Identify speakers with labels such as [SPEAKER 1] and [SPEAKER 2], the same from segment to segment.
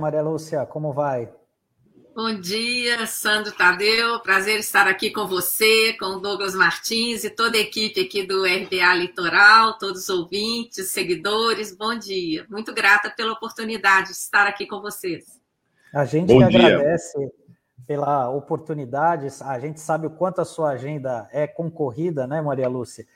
[SPEAKER 1] Maria Lúcia, como vai?
[SPEAKER 2] Bom dia, Sandro Tadeu. Prazer estar aqui com você, com o Douglas Martins e toda a equipe aqui do RBA Litoral, todos os ouvintes, seguidores. Bom dia. Muito grata pela oportunidade de estar aqui com vocês.
[SPEAKER 1] A gente Bom que dia. agradece pela oportunidade. A gente sabe o quanto a sua agenda é concorrida, né, Maria Lúcia?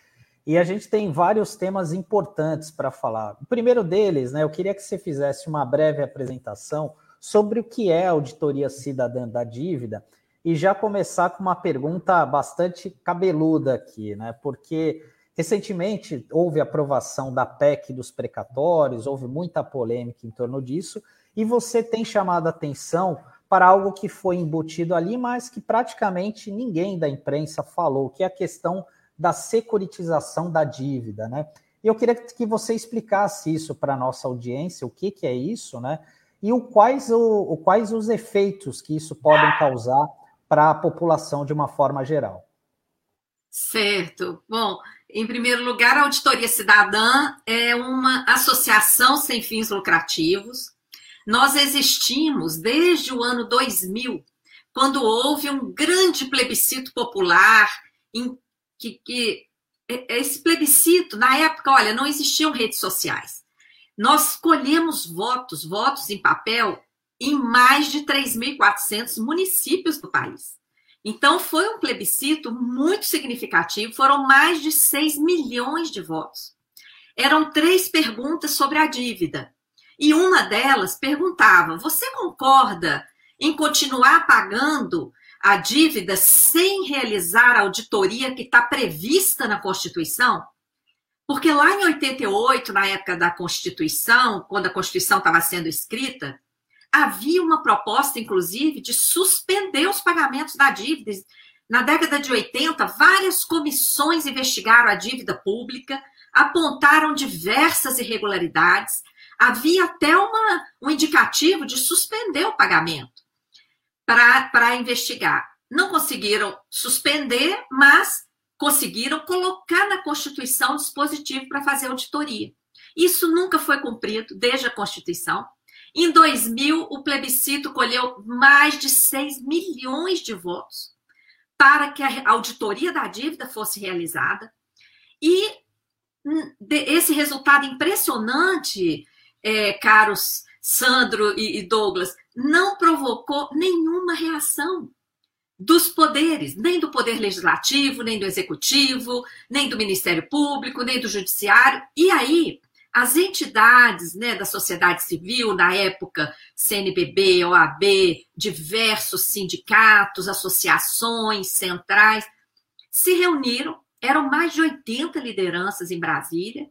[SPEAKER 1] E a gente tem vários temas importantes para falar. O primeiro deles, né, eu queria que você fizesse uma breve apresentação sobre o que é a auditoria cidadã da dívida e já começar com uma pergunta bastante cabeluda aqui, né? Porque recentemente houve aprovação da PEC dos precatórios, houve muita polêmica em torno disso, e você tem chamado a atenção para algo que foi embutido ali, mas que praticamente ninguém da imprensa falou, que é a questão da securitização da dívida, né? E eu queria que você explicasse isso para a nossa audiência, o que, que é isso, né? e o quais, o, quais os efeitos que isso podem causar para a população de uma forma geral.
[SPEAKER 2] Certo. Bom, em primeiro lugar, a Auditoria Cidadã é uma associação sem fins lucrativos. Nós existimos desde o ano 2000, quando houve um grande plebiscito popular, em que, que esse plebiscito, na época, olha, não existiam redes sociais. Nós colhemos votos, votos em papel, em mais de 3.400 municípios do país. Então, foi um plebiscito muito significativo, foram mais de 6 milhões de votos. Eram três perguntas sobre a dívida. E uma delas perguntava: você concorda em continuar pagando a dívida sem realizar a auditoria que está prevista na Constituição? Porque lá em 88, na época da Constituição, quando a Constituição estava sendo escrita, havia uma proposta, inclusive, de suspender os pagamentos da dívida. Na década de 80, várias comissões investigaram a dívida pública, apontaram diversas irregularidades, havia até uma, um indicativo de suspender o pagamento para investigar. Não conseguiram suspender, mas conseguiram colocar na Constituição dispositivo para fazer auditoria. Isso nunca foi cumprido desde a Constituição. Em 2000, o plebiscito colheu mais de 6 milhões de votos para que a auditoria da dívida fosse realizada. E hum, esse resultado impressionante, é, caros Sandro e Douglas, não provocou nenhuma reação dos poderes, nem do poder legislativo, nem do executivo, nem do Ministério Público, nem do judiciário. E aí, as entidades né, da sociedade civil, na época, CNBB, OAB, diversos sindicatos, associações, centrais, se reuniram, eram mais de 80 lideranças em Brasília,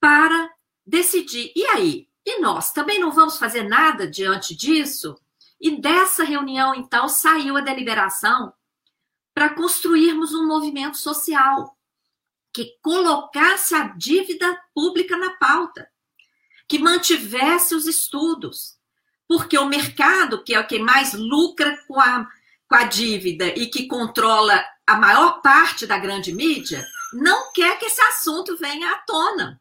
[SPEAKER 2] para decidir. E aí? E nós também não vamos fazer nada diante disso? E dessa reunião, então, saiu a deliberação para construirmos um movimento social que colocasse a dívida pública na pauta, que mantivesse os estudos, porque o mercado, que é o que mais lucra com a, com a dívida e que controla a maior parte da grande mídia, não quer que esse assunto venha à tona.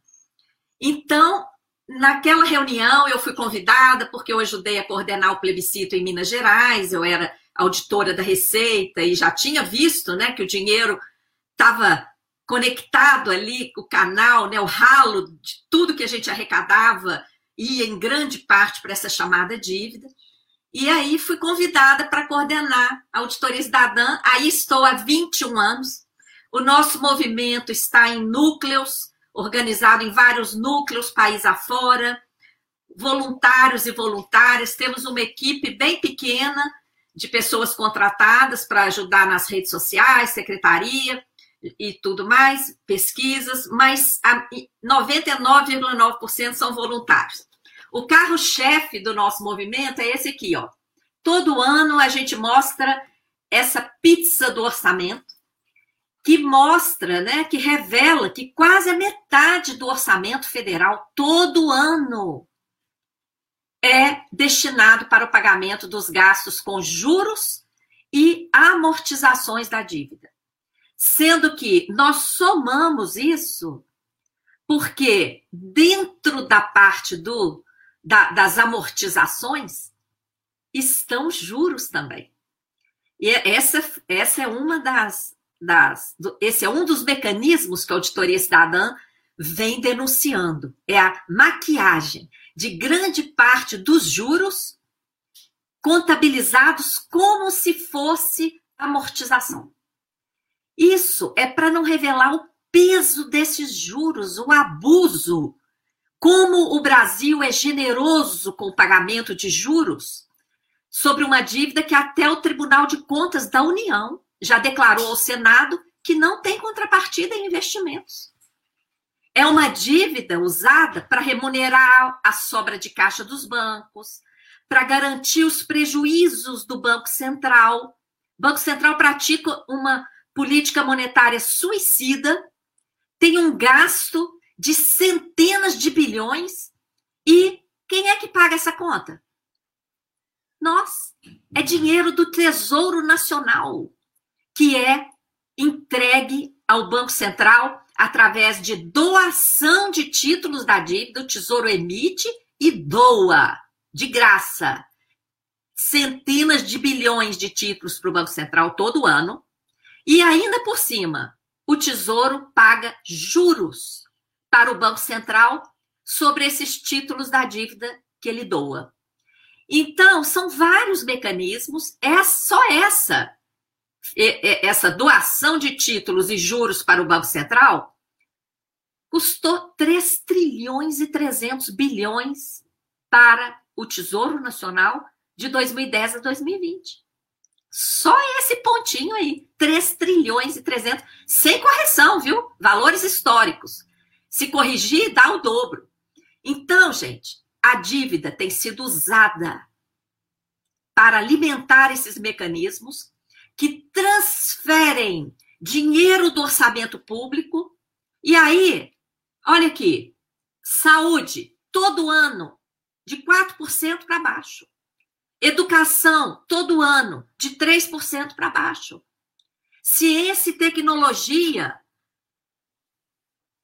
[SPEAKER 2] Então, Naquela reunião, eu fui convidada, porque eu ajudei a coordenar o plebiscito em Minas Gerais, eu era auditora da Receita e já tinha visto né, que o dinheiro estava conectado ali o canal, né, o ralo de tudo que a gente arrecadava ia em grande parte para essa chamada dívida. E aí fui convidada para coordenar a Auditoria Cidadã. Aí estou há 21 anos. O nosso movimento está em núcleos organizado em vários núcleos, país afora, voluntários e voluntárias. Temos uma equipe bem pequena de pessoas contratadas para ajudar nas redes sociais, secretaria e tudo mais, pesquisas, mas 99,9% são voluntários. O carro-chefe do nosso movimento é esse aqui, ó. Todo ano a gente mostra essa pizza do orçamento, que mostra, né, que revela que quase a metade do orçamento federal todo ano é destinado para o pagamento dos gastos com juros e amortizações da dívida. Sendo que nós somamos isso porque dentro da parte do da, das amortizações estão juros também. E essa, essa é uma das, das. Esse é um dos mecanismos que a Auditoria Cidadã vem denunciando. É a maquiagem de grande parte dos juros contabilizados como se fosse amortização. Isso é para não revelar o peso desses juros, o abuso. Como o Brasil é generoso com o pagamento de juros sobre uma dívida que até o Tribunal de Contas da União já declarou ao Senado que não tem contrapartida em investimentos. É uma dívida usada para remunerar a sobra de caixa dos bancos, para garantir os prejuízos do Banco Central. O Banco Central pratica uma política monetária suicida, tem um gasto de centenas de bilhões e quem é que paga essa conta? Nós. É dinheiro do Tesouro Nacional, que é entregue ao Banco Central através de doação de títulos da dívida, o Tesouro emite e doa de graça centenas de bilhões de títulos para o Banco Central todo ano. E ainda por cima, o Tesouro paga juros para o Banco Central sobre esses títulos da dívida que ele doa. Então, são vários mecanismos, é só essa essa doação de títulos e juros para o Banco Central custou 3 trilhões e 300 bilhões para o Tesouro Nacional de 2010 a 2020. Só esse pontinho aí, 3 trilhões e 300, sem correção, viu? Valores históricos. Se corrigir, dá o dobro. Então, gente, a dívida tem sido usada para alimentar esses mecanismos que transferem dinheiro do orçamento público. E aí, olha aqui, saúde, todo ano, de 4% para baixo. Educação, todo ano, de 3% para baixo. Ciência e tecnologia,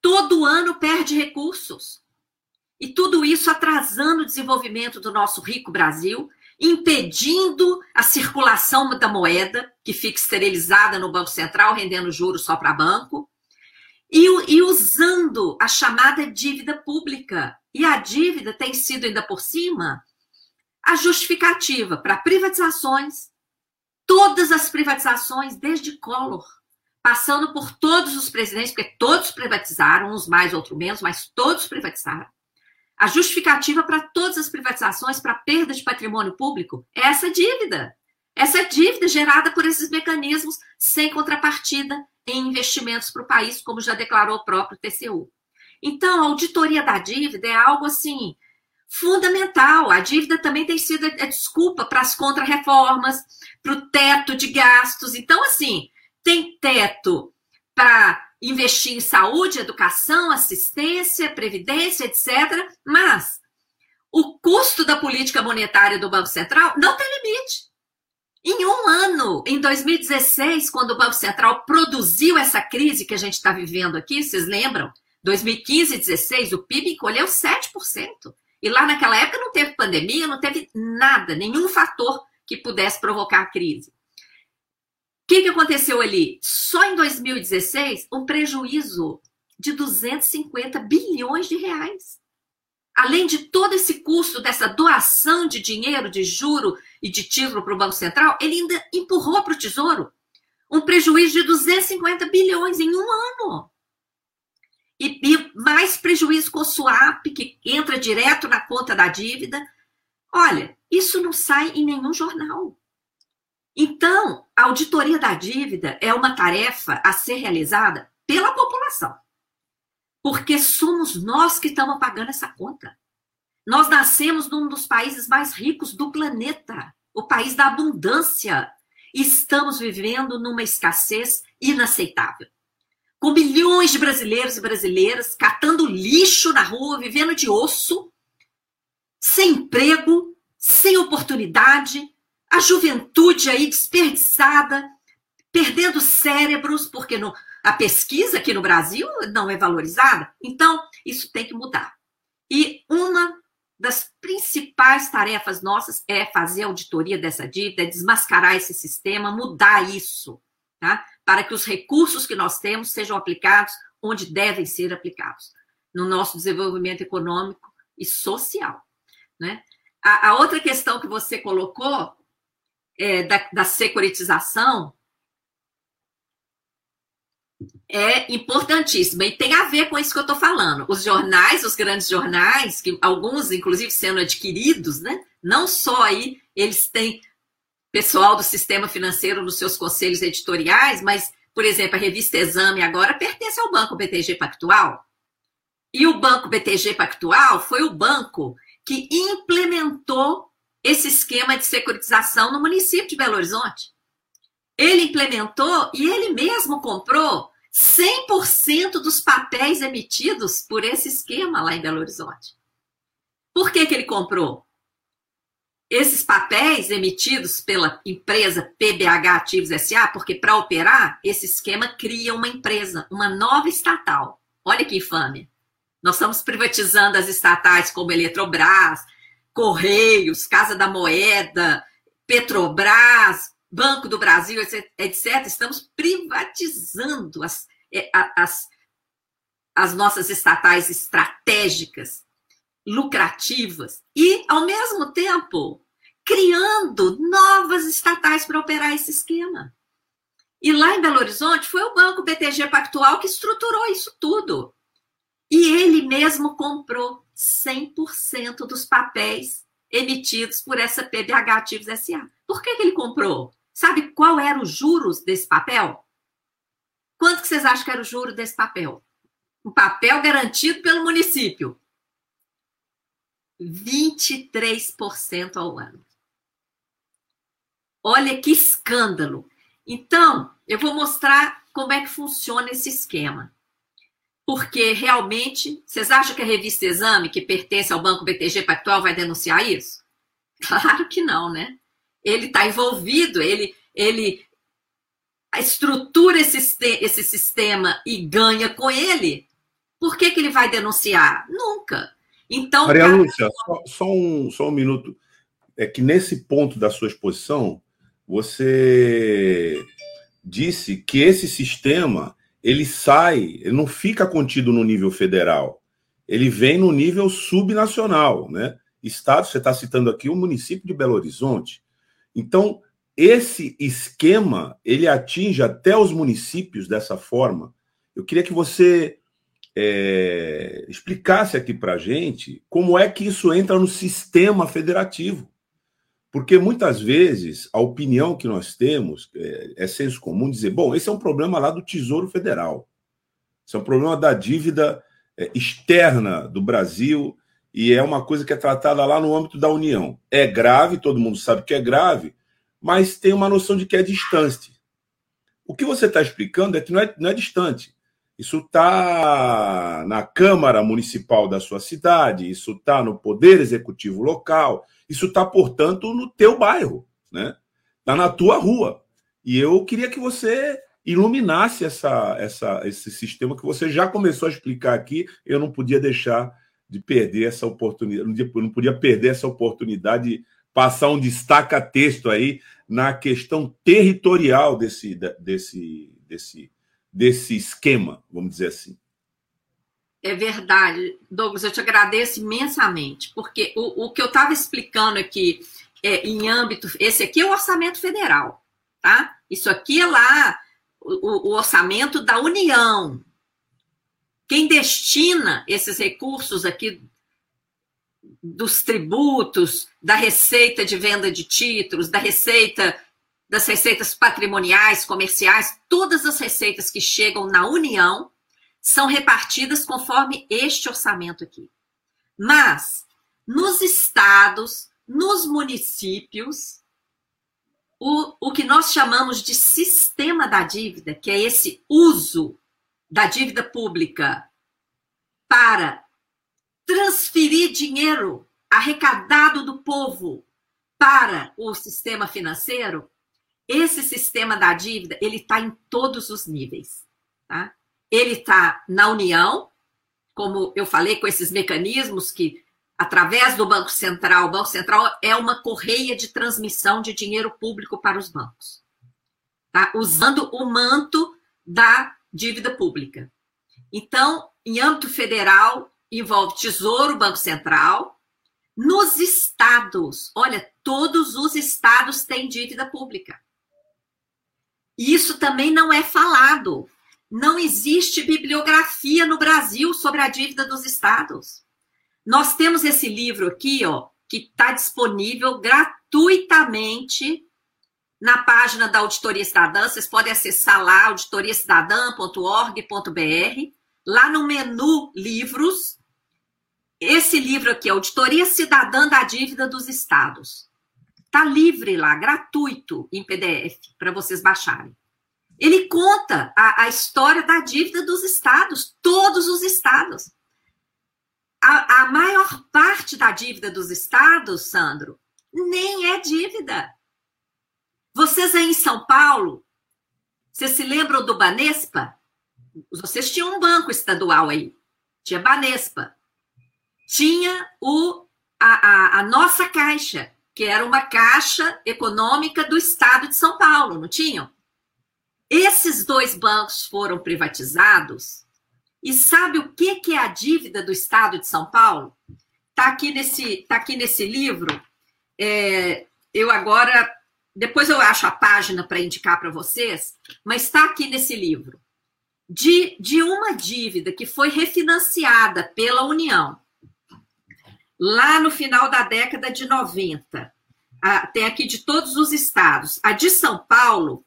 [SPEAKER 2] todo ano perde recursos. E tudo isso atrasando o desenvolvimento do nosso rico Brasil, impedindo a circulação da moeda, que fica esterilizada no Banco Central, rendendo juros só para banco, e, e usando a chamada dívida pública. E a dívida tem sido, ainda por cima, a justificativa para privatizações, todas as privatizações, desde Collor, passando por todos os presidentes, porque todos privatizaram, uns mais, outros menos, mas todos privatizaram. A justificativa para todas as privatizações, para perda de patrimônio público, é essa dívida. Essa dívida gerada por esses mecanismos sem contrapartida em investimentos para o país, como já declarou o próprio TCU. Então, a auditoria da dívida é algo assim fundamental. A dívida também tem sido a desculpa para as contrarreformas, para o teto de gastos. Então, assim, tem teto para investir em saúde, educação, assistência, previdência, etc. Mas o custo da política monetária do Banco Central não tem limite. Em um ano, em 2016, quando o Banco Central produziu essa crise que a gente está vivendo aqui, vocês lembram? 2015 e 2016, o PIB encolheu 7%. E lá naquela época não teve pandemia, não teve nada, nenhum fator que pudesse provocar a crise. Que, que aconteceu ali? Só em 2016, um prejuízo de 250 bilhões de reais. Além de todo esse custo dessa doação de dinheiro, de juro e de título para o Banco Central, ele ainda empurrou para o Tesouro um prejuízo de 250 bilhões em um ano. E, e mais prejuízo com o swap, que entra direto na conta da dívida. Olha, isso não sai em nenhum jornal. Então, a auditoria da dívida é uma tarefa a ser realizada pela população. Porque somos nós que estamos pagando essa conta. Nós nascemos num dos países mais ricos do planeta, o país da abundância. Estamos vivendo numa escassez inaceitável com milhões de brasileiros e brasileiras catando lixo na rua, vivendo de osso, sem emprego, sem oportunidade, a juventude aí desperdiçada, perdendo cérebros, porque no, a pesquisa aqui no Brasil não é valorizada. Então, isso tem que mudar. E uma das principais tarefas nossas é fazer auditoria dessa dívida, é desmascarar esse sistema, mudar isso, tá? Para que os recursos que nós temos sejam aplicados onde devem ser aplicados, no nosso desenvolvimento econômico e social, né? A, a outra questão que você colocou é, da, da securitização é importantíssima e tem a ver com isso que eu estou falando. Os jornais, os grandes jornais, que alguns, inclusive, sendo adquiridos, né? Não só aí eles têm pessoal do sistema financeiro nos seus conselhos editoriais, mas, por exemplo, a revista Exame agora pertence ao Banco BTG Pactual. E o Banco BTG Pactual foi o banco que implementou esse esquema de securitização no município de Belo Horizonte. Ele implementou e ele mesmo comprou 100% dos papéis emitidos por esse esquema lá em Belo Horizonte. Por que, que ele comprou? Esses papéis emitidos pela empresa PBH Ativos SA, porque para operar, esse esquema cria uma empresa, uma nova estatal. Olha que infame. Nós estamos privatizando as estatais como Eletrobras, Correios, Casa da Moeda, Petrobras, Banco do Brasil, etc., estamos privatizando as, é, as, as nossas estatais estratégicas, lucrativas, e, ao mesmo tempo, criando novas estatais para operar esse esquema. E lá em Belo Horizonte foi o Banco BTG Pactual que estruturou isso tudo. E ele mesmo comprou 100% dos papéis emitidos por essa PBH Ativos SA. Por que, que ele comprou? Sabe qual era os juros desse papel? Quanto que vocês acham que era o juro desse papel? Um papel garantido pelo município. 23% ao ano. Olha que escândalo. Então, eu vou mostrar como é que funciona esse esquema. Porque realmente, vocês acham que a revista Exame, que pertence ao Banco BTG Pactual, vai denunciar isso? Claro que não, né? ele está envolvido, ele, ele estrutura esse, esse sistema e ganha com ele, por que, que ele vai denunciar? Nunca. Então,
[SPEAKER 3] Maria cara... Lúcia, só, só, um, só um minuto. É que nesse ponto da sua exposição, você disse que esse sistema ele sai, ele não fica contido no nível federal, ele vem no nível subnacional, né? Estado, você está citando aqui o município de Belo Horizonte. Então, esse esquema, ele atinge até os municípios dessa forma. Eu queria que você é, explicasse aqui para a gente como é que isso entra no sistema federativo. Porque muitas vezes a opinião que nós temos é, é senso comum dizer: bom, esse é um problema lá do Tesouro Federal. Esse é um problema da dívida é, externa do Brasil e é uma coisa que é tratada lá no âmbito da União. É grave, todo mundo sabe que é grave, mas tem uma noção de que é distante. O que você está explicando é que não é, não é distante. Isso está na Câmara Municipal da sua cidade, isso está no Poder Executivo local, isso está, portanto, no teu bairro, né? Está na tua rua. E eu queria que você iluminasse essa, essa, esse sistema que você já começou a explicar aqui. Eu não podia deixar de perder essa oportunidade, não podia perder essa oportunidade de passar um destaca-texto aí na questão territorial desse, desse, desse, desse esquema, vamos dizer assim.
[SPEAKER 2] É verdade, Douglas, eu te agradeço imensamente, porque o, o que eu estava explicando aqui é, em âmbito. Esse aqui é o orçamento federal, tá? Isso aqui é lá o, o orçamento da União, quem destina esses recursos aqui dos tributos, da receita de venda de títulos, da receita das receitas patrimoniais, comerciais, todas as receitas que chegam na União são repartidas conforme este orçamento aqui. Mas nos estados, nos municípios, o, o que nós chamamos de sistema da dívida, que é esse uso da dívida pública para transferir dinheiro arrecadado do povo para o sistema financeiro, esse sistema da dívida ele está em todos os níveis. Tá? Ele está na União, como eu falei, com esses mecanismos que através do Banco Central. O Banco Central é uma correia de transmissão de dinheiro público para os bancos, tá? usando o manto da dívida pública. Então, em âmbito federal, envolve Tesouro, Banco Central. Nos estados, olha, todos os estados têm dívida pública. Isso também não é falado. Não existe bibliografia no Brasil sobre a dívida dos estados. Nós temos esse livro aqui, ó, que está disponível gratuitamente na página da Auditoria Cidadã. Vocês podem acessar lá, auditoriacidadã.org.br. Lá no menu Livros, esse livro aqui, Auditoria Cidadã da Dívida dos Estados. Está livre lá, gratuito, em PDF, para vocês baixarem. Ele conta a, a, história da dívida dos estados, todos os estados. A, a maior parte da dívida dos estados, Sandro, nem é dívida. Vocês aí em São Paulo, vocês se lembram do Banespa? Vocês tinham um banco estadual aí, tinha Banespa. Tinha o, a, a, a nossa caixa, que era uma caixa econômica do estado de São Paulo, não tinham? Esses dois bancos foram privatizados. E sabe o que, que é a dívida do Estado de São Paulo? Está aqui, nesse, tá aqui nesse livro. É, eu agora, depois eu acho a página para indicar para vocês, mas está aqui nesse livro. De, de uma dívida que foi refinanciada pela União, lá no final da década de 90. Ah, tem aqui de todos os estados. A de São Paulo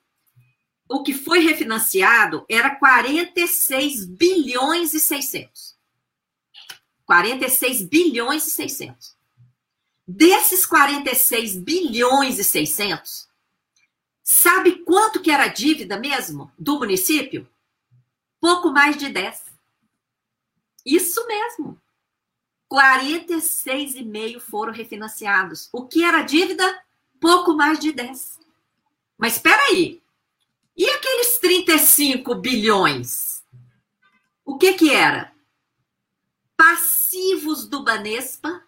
[SPEAKER 2] o que foi refinanciado era 46 bilhões e 600. 46 bilhões e 600. Desses 46 bilhões e 600, sabe quanto que era a dívida mesmo do município? Pouco mais de 10. Isso mesmo. 46,5 foram refinanciados. O que era dívida? Pouco mais de 10. Mas espera aí, e aqueles 35 bilhões? O que que era? Passivos do Banespa?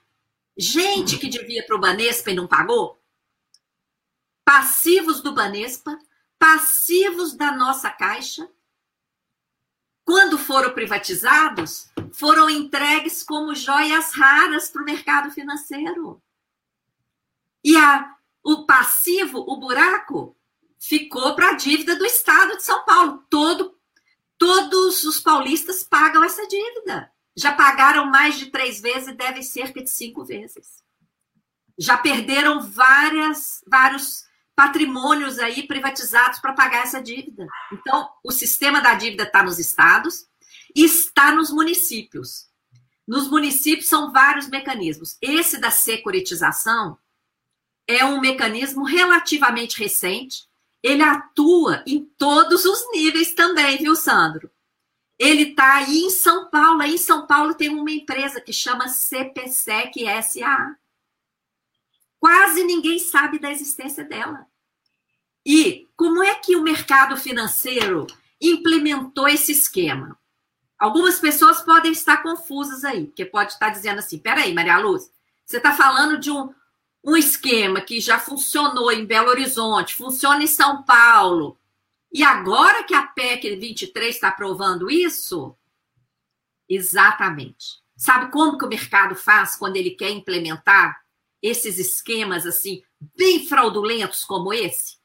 [SPEAKER 2] Gente que devia para o Banespa e não pagou? Passivos do Banespa? Passivos da nossa caixa? Quando foram privatizados, foram entregues como joias raras para o mercado financeiro. E a, o passivo, o buraco, ficou para a dívida do Estado de São Paulo. Todo, todos os paulistas pagam essa dívida. Já pagaram mais de três vezes e devem cerca de cinco vezes. Já perderam várias, vários patrimônios aí privatizados para pagar essa dívida. Então, o sistema da dívida está nos estados e está nos municípios. Nos municípios são vários mecanismos. Esse da securitização é um mecanismo relativamente recente, ele atua em todos os níveis também, viu, Sandro? Ele está aí em São Paulo. Aí em São Paulo tem uma empresa que chama CPSEC SA. Quase ninguém sabe da existência dela. E como é que o mercado financeiro implementou esse esquema? Algumas pessoas podem estar confusas aí, porque pode estar dizendo assim: peraí, Maria Luz, você está falando de um, um esquema que já funcionou em Belo Horizonte, funciona em São Paulo, e agora que a PEC 23 está aprovando isso? Exatamente. Sabe como que o mercado faz quando ele quer implementar esses esquemas assim, bem fraudulentos como esse?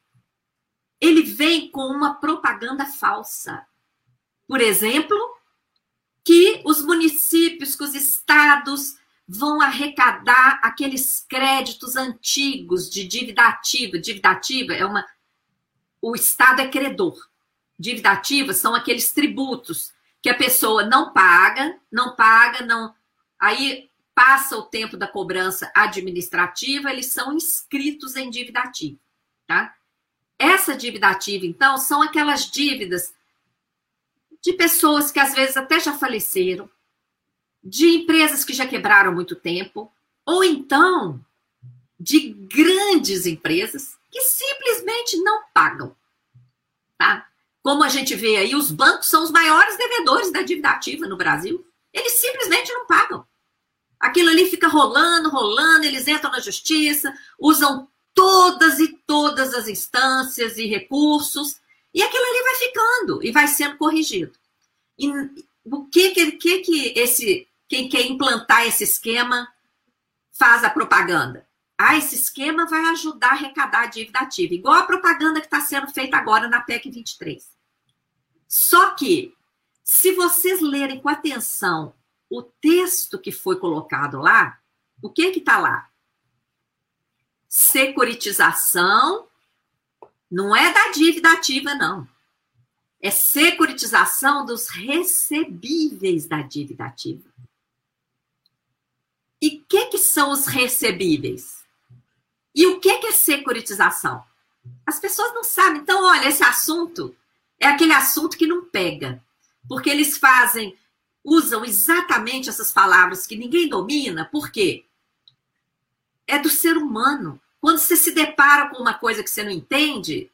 [SPEAKER 2] Ele vem com uma propaganda falsa. Por exemplo, que os municípios, que os estados vão arrecadar aqueles créditos antigos de dívida ativa. Dívida ativa é uma. O Estado é credor. Dívida ativa são aqueles tributos que a pessoa não paga, não paga, não. Aí passa o tempo da cobrança administrativa, eles são inscritos em dívida ativa, tá? Essa dívida ativa, então, são aquelas dívidas de pessoas que às vezes até já faleceram, de empresas que já quebraram há muito tempo, ou então de grandes empresas que simplesmente não pagam. Tá? Como a gente vê aí, os bancos são os maiores devedores da dívida ativa no Brasil. Eles simplesmente não pagam. Aquilo ali fica rolando, rolando, eles entram na justiça, usam todas e todas as instâncias e recursos, e aquilo ali vai ficando e vai sendo corrigido. E o que que, que, que esse quem quer implantar esse esquema faz a propaganda? Ah, esse esquema vai ajudar a arrecadar a dívida ativa, igual a propaganda que está sendo feita agora na PEC 23. Só que, se vocês lerem com atenção o texto que foi colocado lá, o que que está lá? Securitização não é da dívida ativa, não. É securitização dos recebíveis da dívida ativa. E o que, que são os recebíveis? E o que, que é securitização? As pessoas não sabem. Então, olha, esse assunto é aquele assunto que não pega. Porque eles fazem, usam exatamente essas palavras que ninguém domina, por quê? É do ser humano. Quando você se depara com uma coisa que você não entende,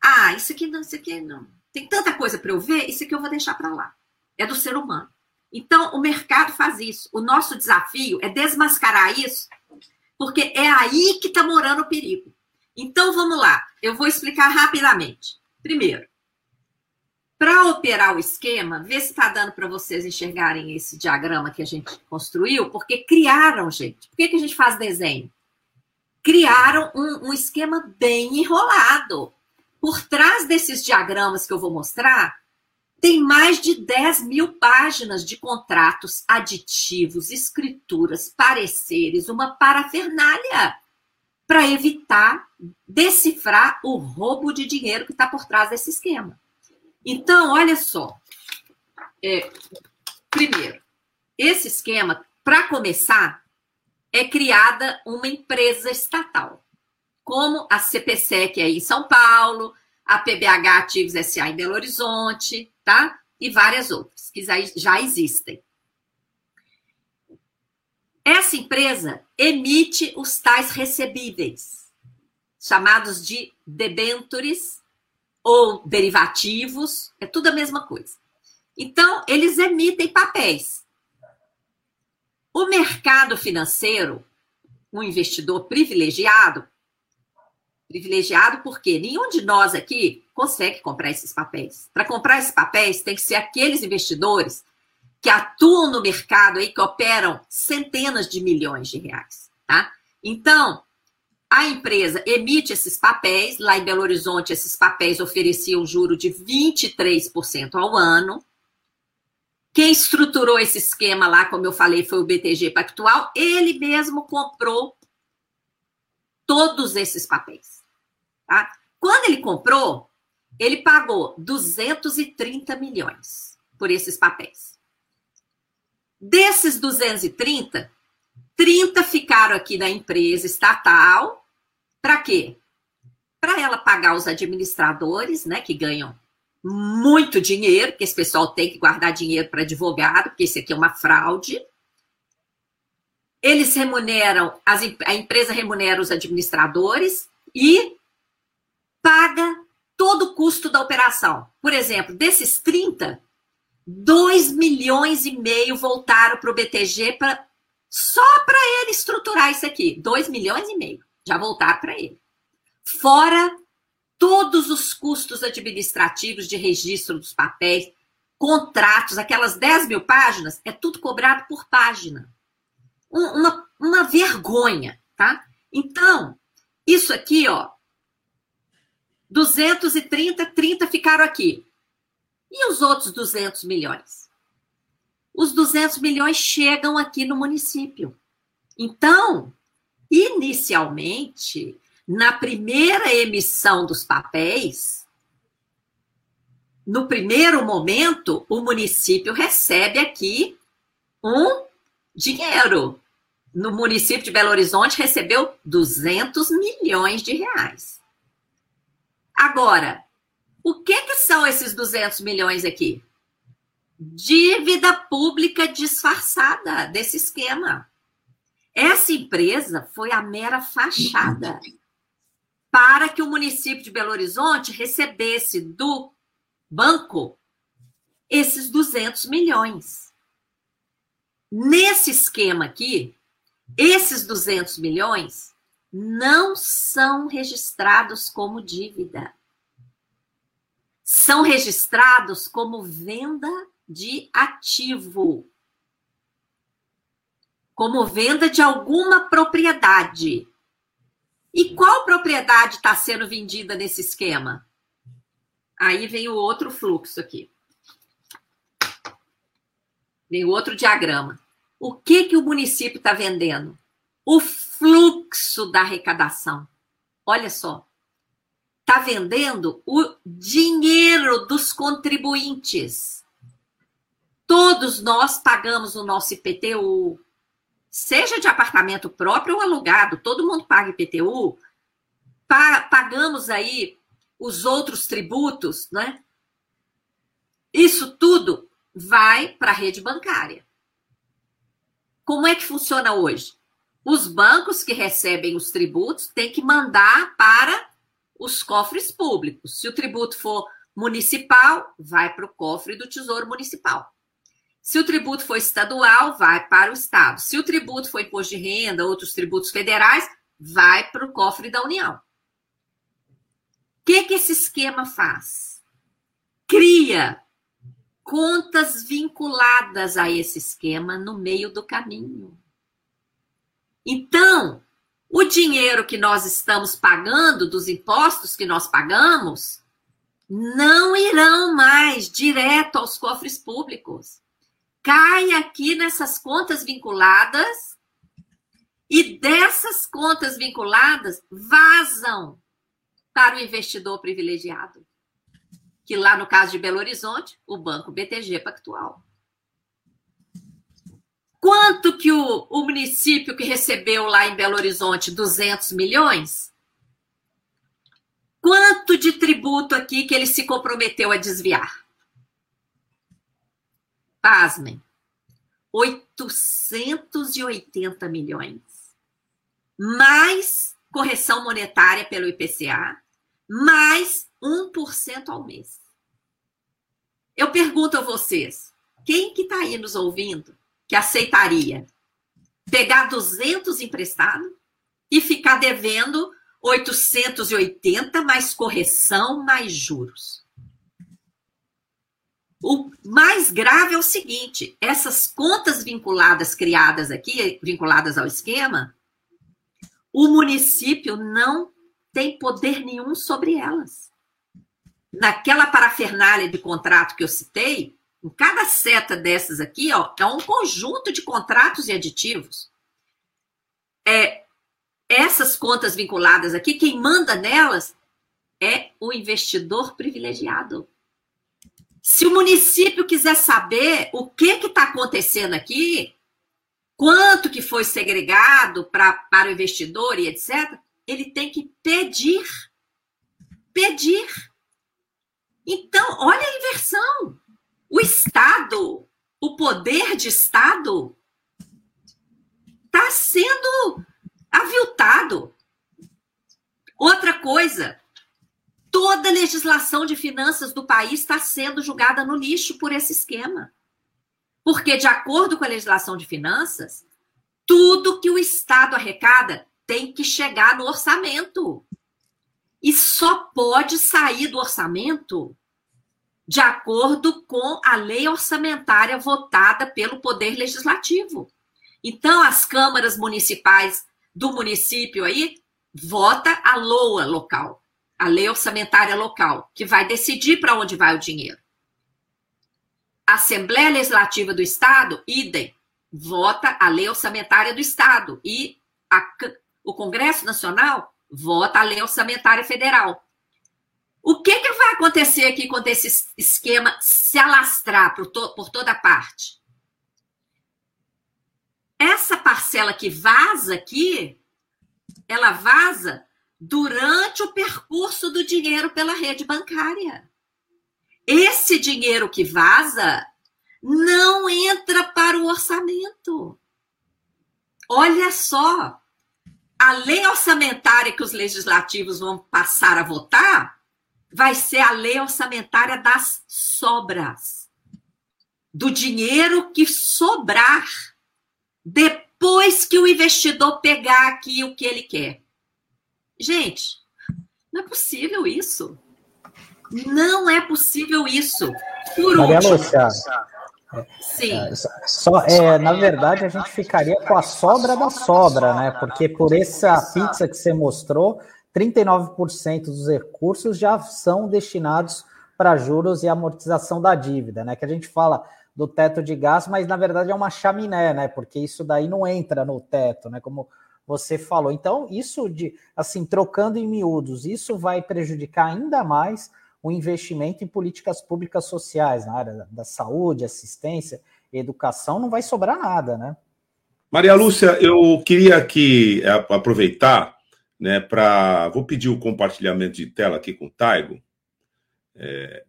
[SPEAKER 2] ah, isso aqui não, isso aqui não. Tem tanta coisa para eu ver, isso aqui eu vou deixar para lá. É do ser humano. Então, o mercado faz isso. O nosso desafio é desmascarar isso, porque é aí que está morando o perigo. Então, vamos lá. Eu vou explicar rapidamente. Primeiro, para operar o esquema, ver se está dando para vocês enxergarem esse diagrama que a gente construiu, porque criaram, gente. Por que, que a gente faz desenho? Criaram um, um esquema bem enrolado. Por trás desses diagramas que eu vou mostrar, tem mais de 10 mil páginas de contratos, aditivos, escrituras, pareceres, uma parafernália para evitar decifrar o roubo de dinheiro que está por trás desse esquema. Então, olha só. É, primeiro, esse esquema, para começar, é criada uma empresa estatal, como a CPSEC aí em São Paulo, a PBH Ativos SA em Belo Horizonte, tá? E várias outras que já existem. Essa empresa emite os tais recebíveis, chamados de debentures ou derivativos, é tudo a mesma coisa. Então, eles emitem papéis. O mercado financeiro, um investidor privilegiado, privilegiado porque nenhum de nós aqui consegue comprar esses papéis. Para comprar esses papéis, tem que ser aqueles investidores que atuam no mercado aí, que operam centenas de milhões de reais, tá? Então, a empresa emite esses papéis, lá em Belo Horizonte, esses papéis ofereciam juro de 23% ao ano. Quem estruturou esse esquema lá, como eu falei, foi o BTG Pactual. Ele mesmo comprou todos esses papéis. Tá? Quando ele comprou, ele pagou 230 milhões por esses papéis. Desses 230, 30 ficaram aqui na empresa estatal para quê? Para ela pagar os administradores, né, que ganham muito dinheiro, porque esse pessoal tem que guardar dinheiro para advogado, porque isso aqui é uma fraude. Eles remuneram, as, a empresa remunera os administradores e paga todo o custo da operação. Por exemplo, desses 30, 2 milhões e meio voltaram para o BTG pra, só para ele estruturar isso aqui. 2 milhões e meio já voltar para ele. Fora todos os custos administrativos de registro dos papéis, contratos, aquelas 10 mil páginas, é tudo cobrado por página. uma, uma vergonha, tá? Então, isso aqui, ó, 230, 30 ficaram aqui. E os outros 200 milhões? Os 200 milhões chegam aqui no município. Então, Inicialmente, na primeira emissão dos papéis, no primeiro momento, o município recebe aqui um dinheiro. No município de Belo Horizonte recebeu 200 milhões de reais. Agora, o que, que são esses 200 milhões aqui? Dívida pública disfarçada desse esquema. Essa empresa foi a mera fachada para que o município de Belo Horizonte recebesse do banco esses 200 milhões. Nesse esquema aqui, esses 200 milhões não são registrados como dívida. São registrados como venda de ativo. Como venda de alguma propriedade. E qual propriedade está sendo vendida nesse esquema? Aí vem o outro fluxo aqui. Vem o outro diagrama. O que, que o município está vendendo? O fluxo da arrecadação. Olha só. Está vendendo o dinheiro dos contribuintes. Todos nós pagamos o nosso IPTU, seja de apartamento próprio ou alugado, todo mundo paga IPTU. Pa pagamos aí os outros tributos, né? Isso tudo vai para a rede bancária. Como é que funciona hoje? Os bancos que recebem os tributos têm que mandar para os cofres públicos. Se o tributo for municipal, vai para o cofre do Tesouro Municipal. Se o tributo for estadual, vai para o Estado. Se o tributo for imposto de renda, outros tributos federais, vai para o cofre da União. O que, que esse esquema faz? Cria contas vinculadas a esse esquema no meio do caminho. Então, o dinheiro que nós estamos pagando, dos impostos que nós pagamos, não irão mais direto aos cofres públicos. Cai aqui nessas contas vinculadas e dessas contas vinculadas vazam para o investidor privilegiado que lá no caso de Belo Horizonte, o Banco BTG Pactual. Quanto que o, o município que recebeu lá em Belo Horizonte 200 milhões? Quanto de tributo aqui que ele se comprometeu a desviar? Pasmem. 880 milhões. Mais correção monetária pelo IPCA, mais 1% ao mês. Eu pergunto a vocês, quem que está aí nos ouvindo que aceitaria pegar 200 emprestado e ficar devendo 880 mais correção mais juros? O mais grave é o seguinte: essas contas vinculadas criadas aqui, vinculadas ao esquema, o município não tem poder nenhum sobre elas naquela parafernália de contrato que eu citei, em cada seta dessas aqui, ó, é um conjunto de contratos e aditivos. É, essas contas vinculadas aqui, quem manda nelas é o investidor privilegiado. Se o município quiser saber o que está acontecendo aqui, quanto que foi segregado pra, para o investidor e etc., ele tem que pedir. Pedir. Então, olha a inversão. O Estado, o poder de Estado, está sendo aviltado. Outra coisa, toda a legislação de finanças do país está sendo julgada no lixo por esse esquema. Porque, de acordo com a legislação de finanças, tudo que o Estado arrecada tem que chegar no orçamento e só pode sair do orçamento de acordo com a lei orçamentária votada pelo Poder Legislativo. Então, as câmaras municipais do município aí vota a LOA local, a lei orçamentária local, que vai decidir para onde vai o dinheiro. A Assembleia Legislativa do Estado, idem, vota a lei orçamentária do Estado e a, o Congresso Nacional vota a lei orçamentária federal. O que, que vai acontecer aqui quando esse esquema se alastrar por, to por toda parte? Essa parcela que vaza aqui, ela vaza durante o percurso do dinheiro pela rede bancária. Esse dinheiro que vaza não entra para o orçamento. Olha só, a lei orçamentária que os legislativos vão passar a votar vai ser a lei orçamentária das sobras. Do dinheiro que sobrar depois que o investidor pegar aqui o que ele quer. Gente, não é possível isso. Não é possível isso. Por Maria último, Lúcia,
[SPEAKER 1] Sim. É, só, é, na verdade, a gente ficaria com a sobra da sobra, né? Porque por essa pizza que você mostrou, 39% dos recursos já são destinados para juros e amortização da dívida, né? Que a gente fala do teto de gás, mas na verdade é uma chaminé, né? Porque isso daí não entra no teto, né? Como você falou. Então, isso de assim, trocando em miúdos, isso vai prejudicar ainda mais o investimento em políticas públicas sociais na área da saúde, assistência, educação, não vai sobrar nada, né?
[SPEAKER 3] Maria Lúcia, eu queria aqui aproveitar, né, para vou pedir o compartilhamento de tela aqui com o Taigo. É,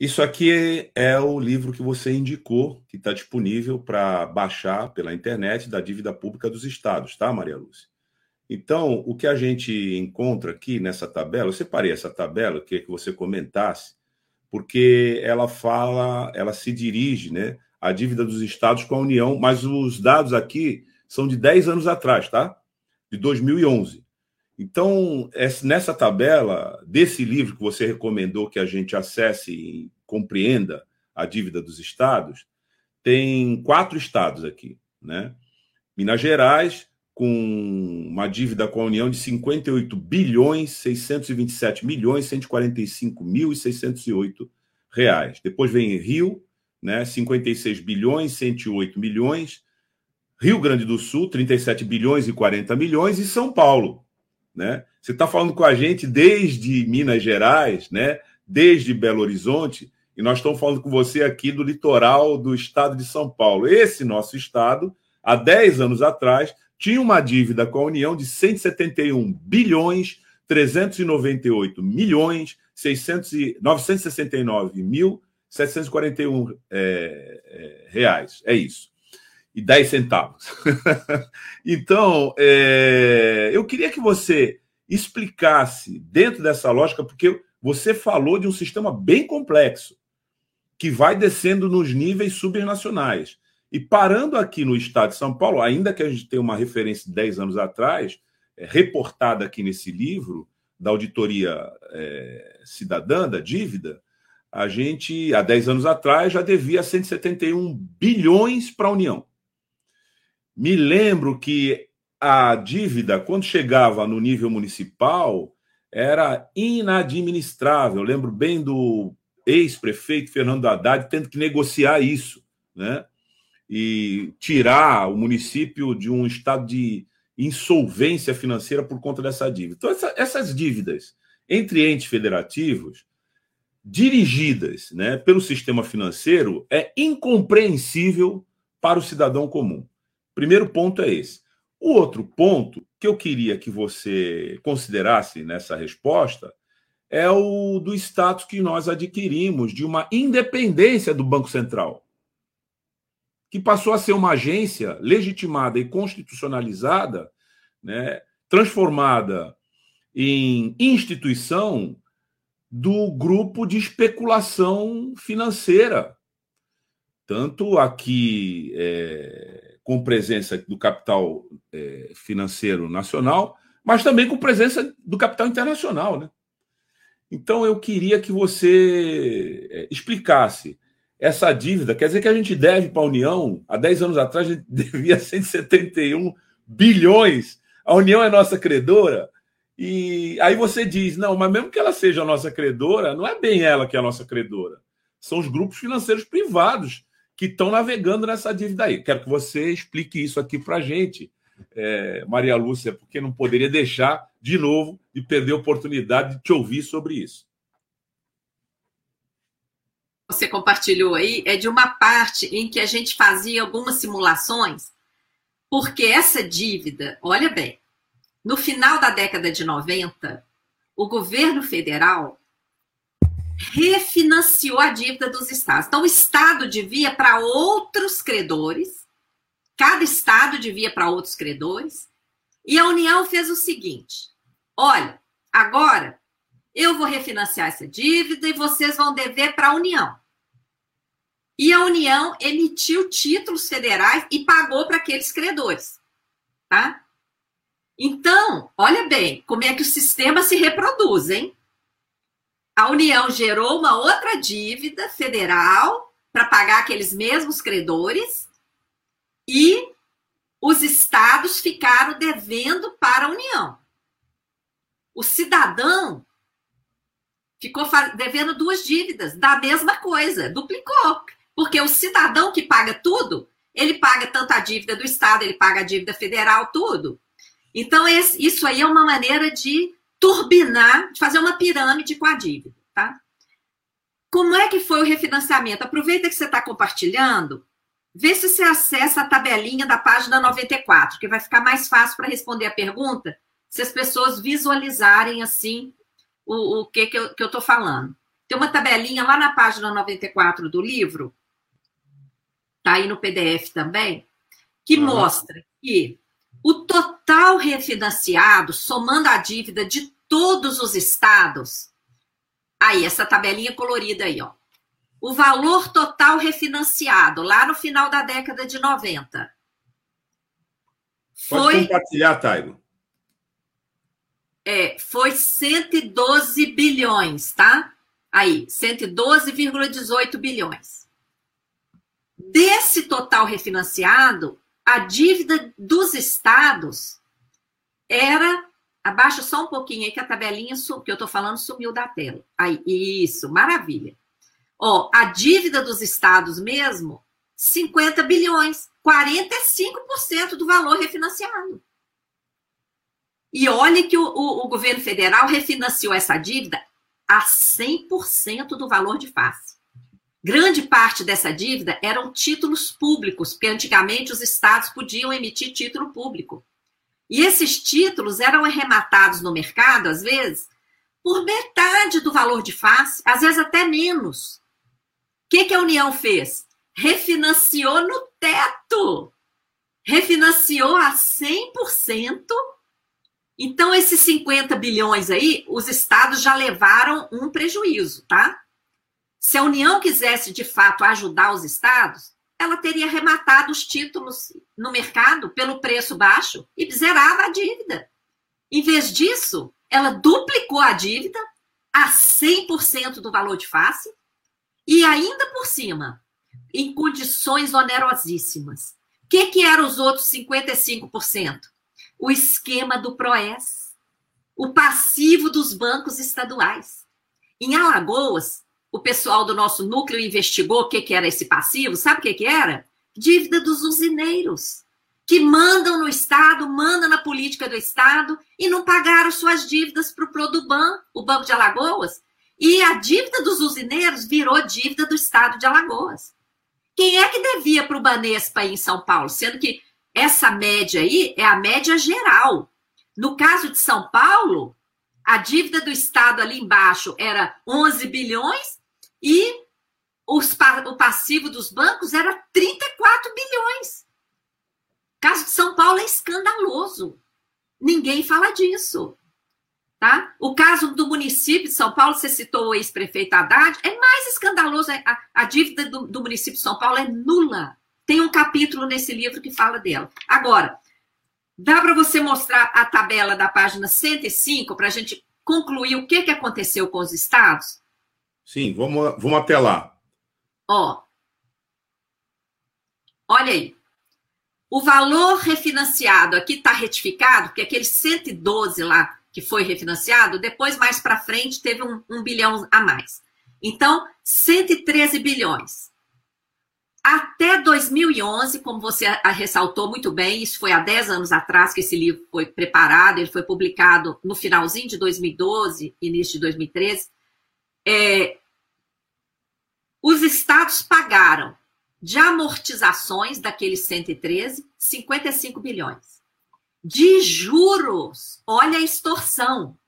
[SPEAKER 3] isso aqui é o livro que você indicou, que está disponível para baixar pela internet da dívida pública dos estados, tá, Maria Lúcia? Então, o que a gente encontra aqui nessa tabela, eu separei essa tabela, queria que você comentasse, porque ela fala, ela se dirige, né, à dívida dos estados com a União, mas os dados aqui são de 10 anos atrás, tá? De 2011. Então, nessa tabela desse livro que você recomendou que a gente acesse e compreenda a dívida dos estados, tem quatro estados aqui, né? Minas Gerais, com uma dívida com a União de 58 bilhões 627 milhões 145 mil e 608 reais. Depois vem Rio, né, 56 bilhões 108 milhões, Rio Grande do Sul, 37 bilhões e 40 milhões e São Paulo, né? Você está falando com a gente desde Minas Gerais, né? Desde Belo Horizonte, e nós estamos falando com você aqui do litoral do estado de São Paulo. Esse nosso estado, há 10 anos atrás, tinha uma dívida com a União de 171 bilhões 398 milhões 600 e, 969 mil 741 é, é, reais. É isso e 10 centavos. então, é, eu queria que você explicasse, dentro dessa lógica, porque você falou de um sistema bem complexo, que vai descendo nos níveis subnacionais. E parando aqui no estado de São Paulo, ainda que a gente tenha uma referência de 10 anos atrás, é, reportada aqui nesse livro, da auditoria é, cidadã da dívida, a gente, há 10 anos atrás, já devia 171 bilhões para a União. Me lembro que a dívida, quando chegava no nível municipal, era inadministrável. Eu lembro bem do ex-prefeito Fernando Haddad tendo que negociar isso, né? E tirar o município de um estado de insolvência financeira por conta dessa dívida. Então, essa, essas dívidas entre entes federativos, dirigidas né, pelo sistema financeiro, é incompreensível para o cidadão comum. Primeiro ponto é esse. O outro ponto que eu queria que você considerasse nessa resposta é o do status que nós adquirimos de uma independência do Banco Central, que passou a ser uma agência legitimada e constitucionalizada, né, transformada em instituição do grupo de especulação financeira. Tanto aqui é, com presença do capital é, financeiro nacional, mas também com presença do capital internacional. Né? Então, eu queria que você é, explicasse essa dívida. Quer dizer que a gente deve para a União, há 10 anos atrás, a gente devia 171 bilhões. A União é nossa credora. E aí você diz: não, mas mesmo que ela seja a nossa credora, não é bem ela que é a nossa credora. São os grupos financeiros privados que estão navegando nessa dívida aí. Quero que você explique isso aqui para a gente, é, Maria Lúcia, porque não poderia deixar, de novo, de perder a oportunidade de te ouvir sobre isso.
[SPEAKER 2] Você compartilhou aí é de uma parte em que a gente fazia algumas simulações, porque essa dívida, olha bem, no final da década de 90, o governo federal refinanciou a dívida dos estados. Então, o estado devia para outros credores, cada estado devia para outros credores, e a União fez o seguinte: olha, agora eu vou refinanciar essa dívida e vocês vão dever para a União. e a União emitiu títulos federais e pagou para aqueles credores, tá? Então, olha bem como é que o sistema se reproduz, hein? A União gerou uma outra dívida federal para pagar aqueles mesmos credores e os estados ficaram devendo para a União. O cidadão ficou devendo duas dívidas da mesma coisa, duplicou. Porque o cidadão que paga tudo, ele paga tanto a dívida do Estado, ele paga a dívida federal, tudo. Então, isso aí é uma maneira de turbinar, de fazer uma pirâmide com a dívida, tá? Como é que foi o refinanciamento? Aproveita que você está compartilhando, vê se você acessa a tabelinha da página 94, que vai ficar mais fácil para responder a pergunta, se as pessoas visualizarem assim o, o que, que eu estou falando. Tem uma tabelinha lá na página 94 do livro, está aí no PDF também, que uhum. mostra que o total refinanciado, somando a dívida de todos os estados, aí, essa tabelinha colorida aí, ó. O valor total refinanciado, lá no final da década de 90.
[SPEAKER 3] Pode foi, compartilhar, Taigo.
[SPEAKER 2] É, foi 112 bilhões, tá? Aí, 112,18 bilhões. Desse total refinanciado, a dívida dos estados era. Abaixa só um pouquinho aí que a tabelinha que eu estou falando sumiu da tela. Aí, isso, maravilha. Ó, a dívida dos estados mesmo, 50 bilhões, 45% do valor refinanciado. E olha que o, o, o, governo federal refinanciou essa dívida a 100% do valor de face. Grande parte dessa dívida eram títulos públicos, porque antigamente os estados podiam emitir título público. E esses títulos eram arrematados no mercado, às vezes, por metade do valor de face, às vezes até menos. O que, que a União fez? Refinanciou no teto. Refinanciou a 100%. Então, esses 50 bilhões aí, os estados já levaram um prejuízo, tá? Se a União quisesse de fato ajudar os estados, ela teria arrematado os títulos no mercado pelo preço baixo e zerava a dívida. Em vez disso, ela duplicou a dívida a 100% do valor de face e ainda por cima, em condições onerosíssimas. O que, que eram os outros 55%? O esquema do PROES, o passivo dos bancos estaduais. Em Alagoas, o pessoal do nosso núcleo investigou o que, que era esse passivo, sabe o que, que era? Dívida dos usineiros, que mandam no Estado, mandam na política do Estado e não pagaram suas dívidas para o Produban, o Banco de Alagoas. E a dívida dos usineiros virou dívida do Estado de Alagoas. Quem é que devia para o Banespa aí em São Paulo? Sendo que essa média aí é a média geral. No caso de São Paulo, a dívida do Estado ali embaixo era 11 bilhões e os, o passivo dos bancos era 34 bilhões. O caso de São Paulo é escandaloso. Ninguém fala disso. Tá? O caso do município de São Paulo, você citou o ex-prefeito Haddad, é mais escandaloso. É, a, a dívida do, do, município de São Paulo é nula. Tem um capítulo nesse livro que fala dela. Agora, dá para você mostrar a tabela da página 105 para a gente concluir o que, que aconteceu com os estados?
[SPEAKER 3] Sim, vamos, vamos até lá.
[SPEAKER 2] Ó. Olha aí. O valor refinanciado aqui está retificado, porque aquele 112 lá que foi refinanciado, depois mais para frente teve um, um bilhão a mais. Então, 113 bilhões. Até 2011, como você ressaltou muito bem, isso foi há 10 anos atrás que esse livro foi preparado, ele foi publicado no finalzinho de 2012, início de 2013. É, os estados pagaram de amortizações daqueles 113, 55 bilhões. De juros, olha a extorsão.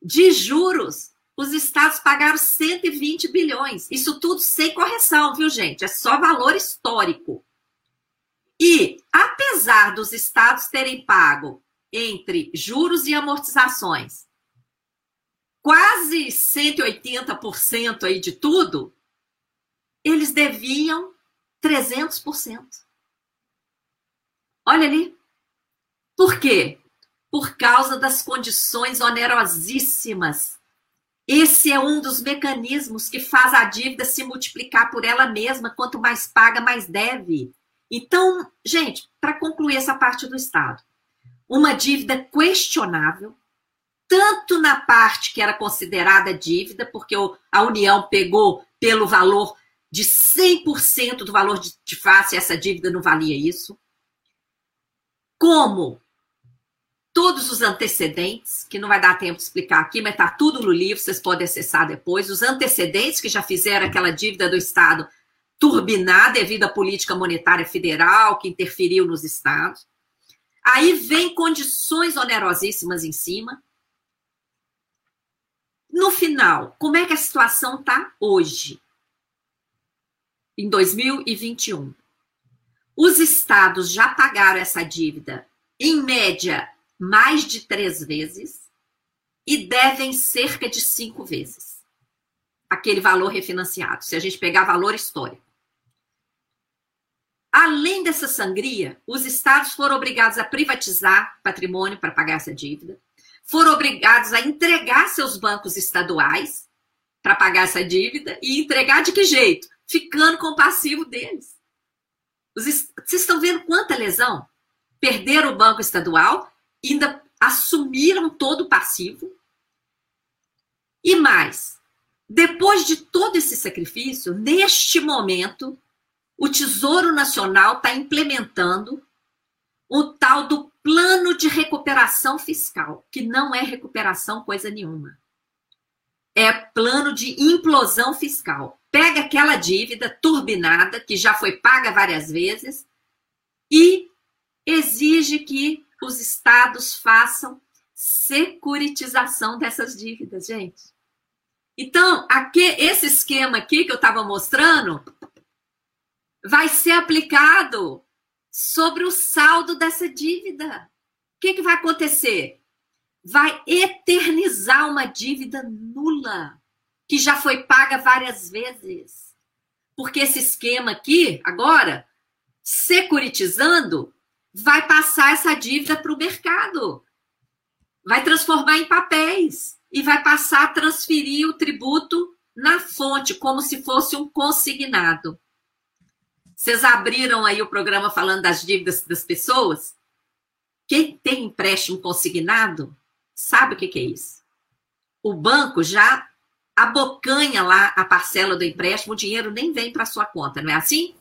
[SPEAKER 2] De juros, os estados pagaram 120 bilhões. Isso tudo sem correção, viu, gente? É só valor histórico. E, apesar dos estados terem pago entre juros e amortizações quase 180% aí de tudo, eles deviam 300%. Olha ali. Por quê? Por causa das condições onerosíssimas. Esse é um dos mecanismos que faz a dívida se multiplicar por ela mesma. Quanto mais paga, mais deve. Então, gente, para concluir essa parte do Estado, uma dívida questionável, tanto na parte que era considerada dívida, porque a União pegou pelo valor de 100% do valor de, face, essa dívida não valia isso, como todos os antecedentes, que não vai dar tempo de explicar aqui, mas está tudo no livro, vocês podem acessar depois, os antecedentes que já fizeram aquela dívida do Estado turbinar devido à política monetária federal que interferiu nos estados. Aí vem condições onerosíssimas em cima. No final, como é que a situação está hoje? Em 2021. Os estados já pagaram essa dívida, em média, mais de três vezes e devem cerca de cinco vezes aquele valor refinanciado, se a gente pegar valor histórico. Além dessa sangria, os estados foram obrigados a privatizar patrimônio para pagar essa dívida, foram obrigados a entregar seus bancos estaduais para pagar essa dívida e entregar de que jeito? Ficando com o passivo deles. Vocês estão vendo quanta lesão? Perderam o banco estadual, ainda assumiram todo o passivo. E mais, depois de todo esse sacrifício, neste momento, o Tesouro Nacional está implementando o tal do plano de recuperação fiscal, que não é recuperação coisa nenhuma. É plano de implosão fiscal. Pega aquela dívida turbinada, que já foi paga várias vezes, e exige que os estados façam securitização dessas dívidas, gente. Então, aqui, esse esquema aqui que eu estava mostrando vai ser aplicado sobre o saldo dessa dívida. O que, que vai acontecer? Vai eternizar uma dívida nula, que já foi paga várias vezes. Porque esse esquema aqui, agora, securitizando, vai passar essa dívida para o mercado. Vai transformar em papéis e vai passar a transferir o tributo na fonte, como se fosse um consignado. Vocês abriram aí o programa falando das dívidas das pessoas? Quem tem empréstimo consignado sabe o que, que é isso. O banco já abocanha lá a parcela do empréstimo, o dinheiro nem vem para sua conta, não é assim?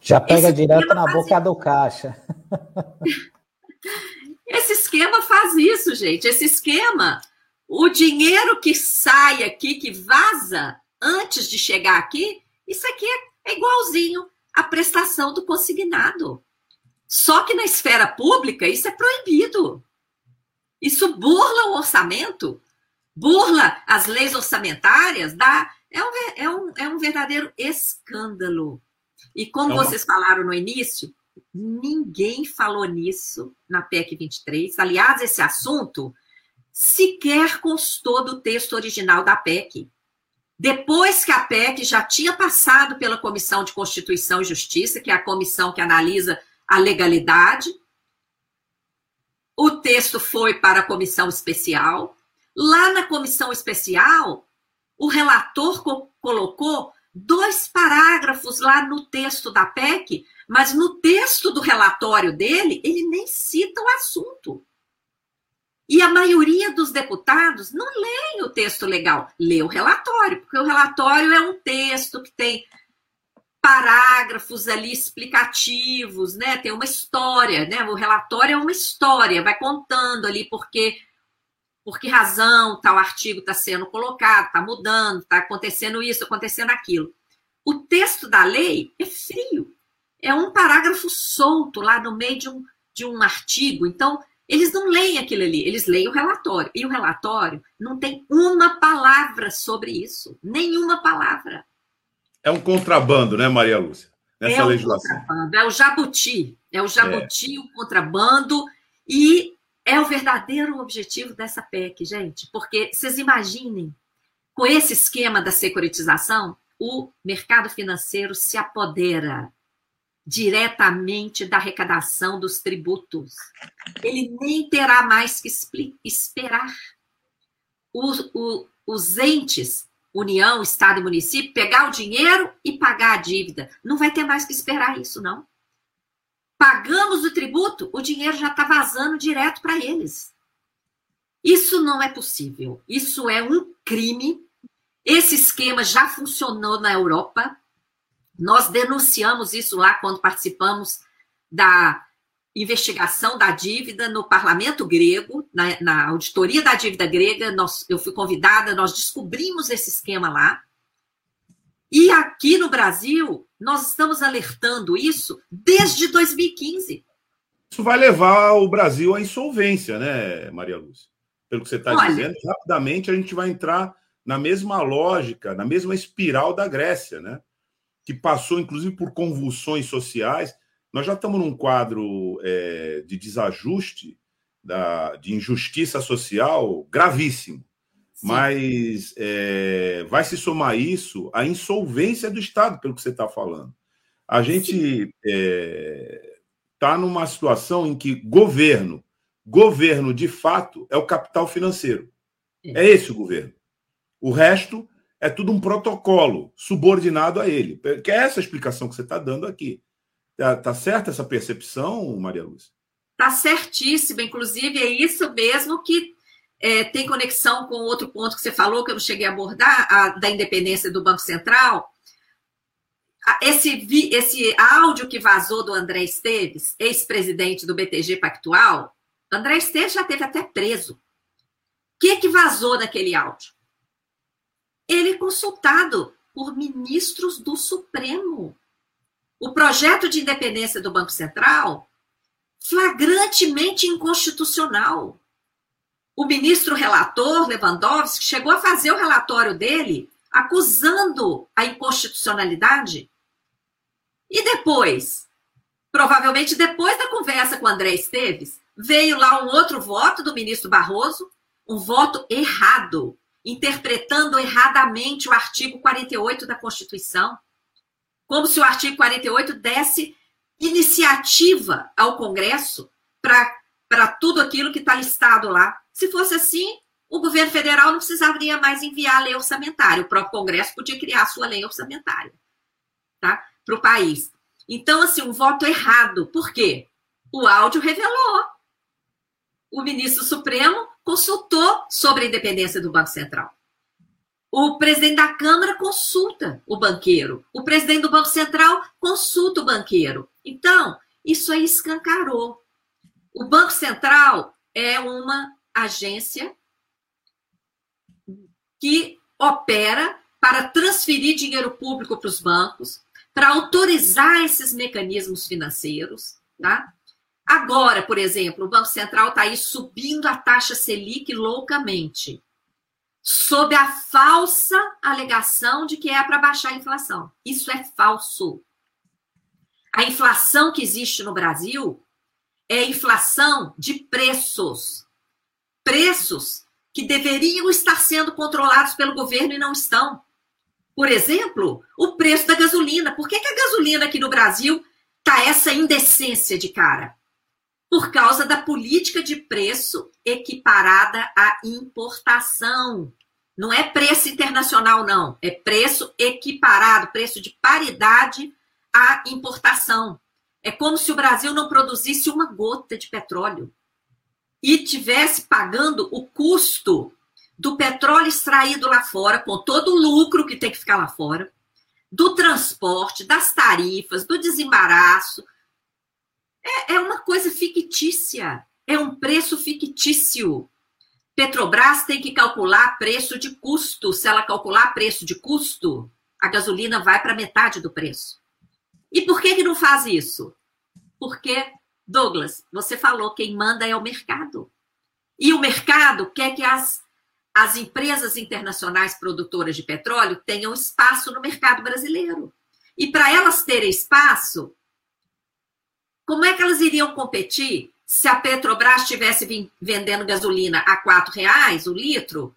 [SPEAKER 1] Já pega Esse direto na boca do caixa.
[SPEAKER 2] Esse esquema faz isso, gente. Esse esquema, o dinheiro que sai aqui, que vaza antes de chegar aqui, isso aqui é igualzinho a prestação do consignado. Só que na esfera pública isso é proibido. Isso burla o orçamento, burla as leis orçamentárias, dá, é, um, é, um, é um verdadeiro escândalo. E como é vocês falaram no início, ninguém falou nisso na PEC 23. Aliás, esse assunto sequer constou do texto original da PEC. Depois que a PEC já tinha passado pela Comissão de Constituição e Justiça, que é a comissão que analisa a legalidade, o texto foi para a comissão especial. Lá na comissão especial, o relator co colocou dois parágrafos lá no texto da PEC, mas no texto do relatório dele, ele nem cita o assunto. E a maioria dos deputados não leem o texto legal, lê o relatório, porque o relatório é um texto que tem parágrafos ali explicativos, né? Tem uma história, né? O relatório é uma história, vai contando ali porque por que razão tal artigo está sendo colocado, está mudando, está acontecendo isso, acontecendo aquilo. O texto da lei é frio, é um parágrafo solto lá no meio de um, de um artigo. Então, eles não leem aquilo ali, eles leem o relatório. E o relatório não tem uma palavra sobre isso. Nenhuma palavra.
[SPEAKER 3] É um contrabando, né, Maria Lúcia?
[SPEAKER 2] Nessa é legislação. Contrabando, é o jabuti. É o jabuti, é. o contrabando. E é o verdadeiro objetivo dessa PEC, gente. Porque vocês imaginem, com esse esquema da securitização, o mercado financeiro se apodera diretamente da arrecadação dos tributos. Ele nem terá mais que esperar. Os, os, entes, União, Estado e município, pegar o dinheiro e pagar a dívida. Não vai ter mais que esperar isso, não. Pagamos o tributo, o dinheiro já está vazando direto para eles. Isso não é possível. Isso é um crime. Esse esquema já funcionou na Europa. Nós denunciamos isso lá quando participamos da investigação da dívida no parlamento grego, na, na auditoria da dívida grega. Nós, eu fui convidada, nós descobrimos esse esquema lá. E aqui no Brasil, nós estamos alertando isso desde 2015.
[SPEAKER 3] Isso vai levar o Brasil à insolvência, né, Maria Lúcia? pelo que você está dizendo, rapidamente a gente vai entrar na mesma lógica, na mesma espiral da Grécia, né? Que passou, inclusive, por convulsões sociais. Nós já estamos num quadro é, de desajuste, da, de injustiça social gravíssimo. Sim. Mas é, vai se somar isso à insolvência do Estado, pelo que você está falando. A gente está é, tá numa situação em que governo Governo, de fato, é o capital financeiro. É esse o governo. O resto é tudo um protocolo subordinado a ele. Que é essa explicação que você está dando aqui. Está tá certa essa percepção, Maria Lúcia?
[SPEAKER 2] Está certíssima. Inclusive, é isso mesmo que é, tem conexão com outro ponto que você falou, que eu não cheguei a abordar, a, da independência do Banco Central. Esse, esse áudio que vazou do André Esteves, ex-presidente do BTG Pactual, André Esteves já teve até preso. O que, que vazou naquele áudio? Ele consultado por ministros do Supremo. O projeto de independência do Banco Central, flagrantemente inconstitucional. O ministro relator, Lewandowski, chegou a fazer o relatório dele acusando a inconstitucionalidade. E depois, provavelmente depois da conversa com André Esteves, Veio lá um outro voto do ministro Barroso, um voto errado, interpretando erradamente o artigo 48 da Constituição, como se o artigo 48 desse iniciativa ao Congresso para tudo aquilo que está listado lá. Se fosse assim, o governo federal não precisaria mais enviar a lei orçamentária, o próprio Congresso podia criar a sua lei orçamentária tá? para o país. Então, assim, um voto errado. Por quê? O áudio revelou o ministro Supremo consultou sobre a independência do Banco Central. O presidente da Câmara consulta o banqueiro. O presidente do Banco Central consulta o banqueiro. Então, isso aí escancarou. O Banco Central é uma agência que opera para transferir dinheiro público para os bancos, para autorizar esses mecanismos financeiros, tá? Agora, por exemplo, o Banco Central está aí subindo a taxa Selic loucamente, sob a falsa alegação de que é para baixar a inflação. Isso é falso. A inflação que existe no Brasil é inflação de preços. Preços que deveriam estar sendo controlados pelo governo e não estão. Por exemplo, o preço da gasolina. Por que, que a gasolina aqui no Brasil tá essa indecência de cara? Por causa da política de preço equiparada à importação. Não é preço internacional, não. É preço equiparado, preço de paridade à importação. É como se o Brasil não produzisse uma gota de petróleo e tivesse pagando o custo do petróleo extraído lá fora, com todo o lucro que tem que ficar lá fora, do transporte, das tarifas, do desembaraço, é, é uma coisa fictícia, é um preço fictício. Petrobras tem que calcular preço de custo. Se ela calcular preço de custo, a gasolina vai para metade do preço. E por que, que não faz isso? Porque, Douglas, você falou, quem manda é o mercado. E o mercado quer que as, as empresas internacionais produtoras de petróleo tenham espaço no mercado brasileiro. E para elas terem espaço, como é que elas iriam competir se a Petrobras estivesse vendendo gasolina a R$ reais o litro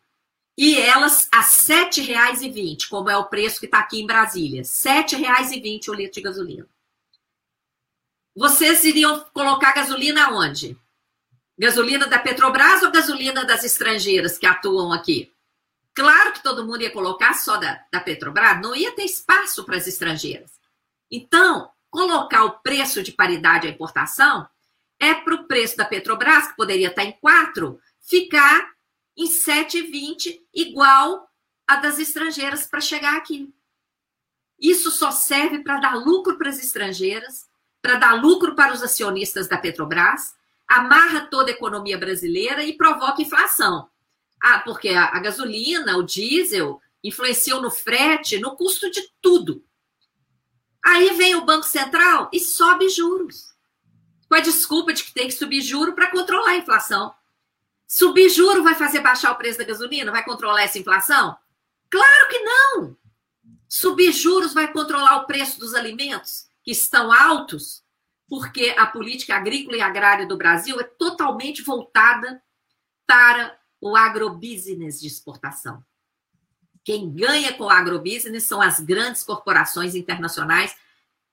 [SPEAKER 2] e elas a R$ 7,20, como é o preço que está aqui em Brasília. R$ 7,20 o litro de gasolina. Vocês iriam colocar gasolina onde? Gasolina da Petrobras ou gasolina das estrangeiras que atuam aqui? Claro que todo mundo ia colocar só da, da Petrobras, não ia ter espaço para as estrangeiras. Então, colocar o preço de paridade à importação é para o preço da Petrobras, que poderia estar em 4, ficar em 7,20, igual a das estrangeiras para chegar aqui. Isso só serve para dar lucro para as estrangeiras, para dar lucro para os acionistas da Petrobras, amarra toda a economia brasileira e provoca inflação. Ah, porque a, a gasolina, o diesel, influenciam no frete, no custo de tudo. Aí vem o Banco Central e sobe juros. Com a desculpa de que tem que subir juro para controlar a inflação. Subir juro vai fazer baixar o preço da gasolina? Vai controlar essa inflação? Claro que não! Subir juros vai controlar o preço dos alimentos, que estão altos, porque a política agrícola e agrária do Brasil é totalmente voltada para o agrobusiness de exportação. Quem ganha com o agrobusiness são as grandes corporações internacionais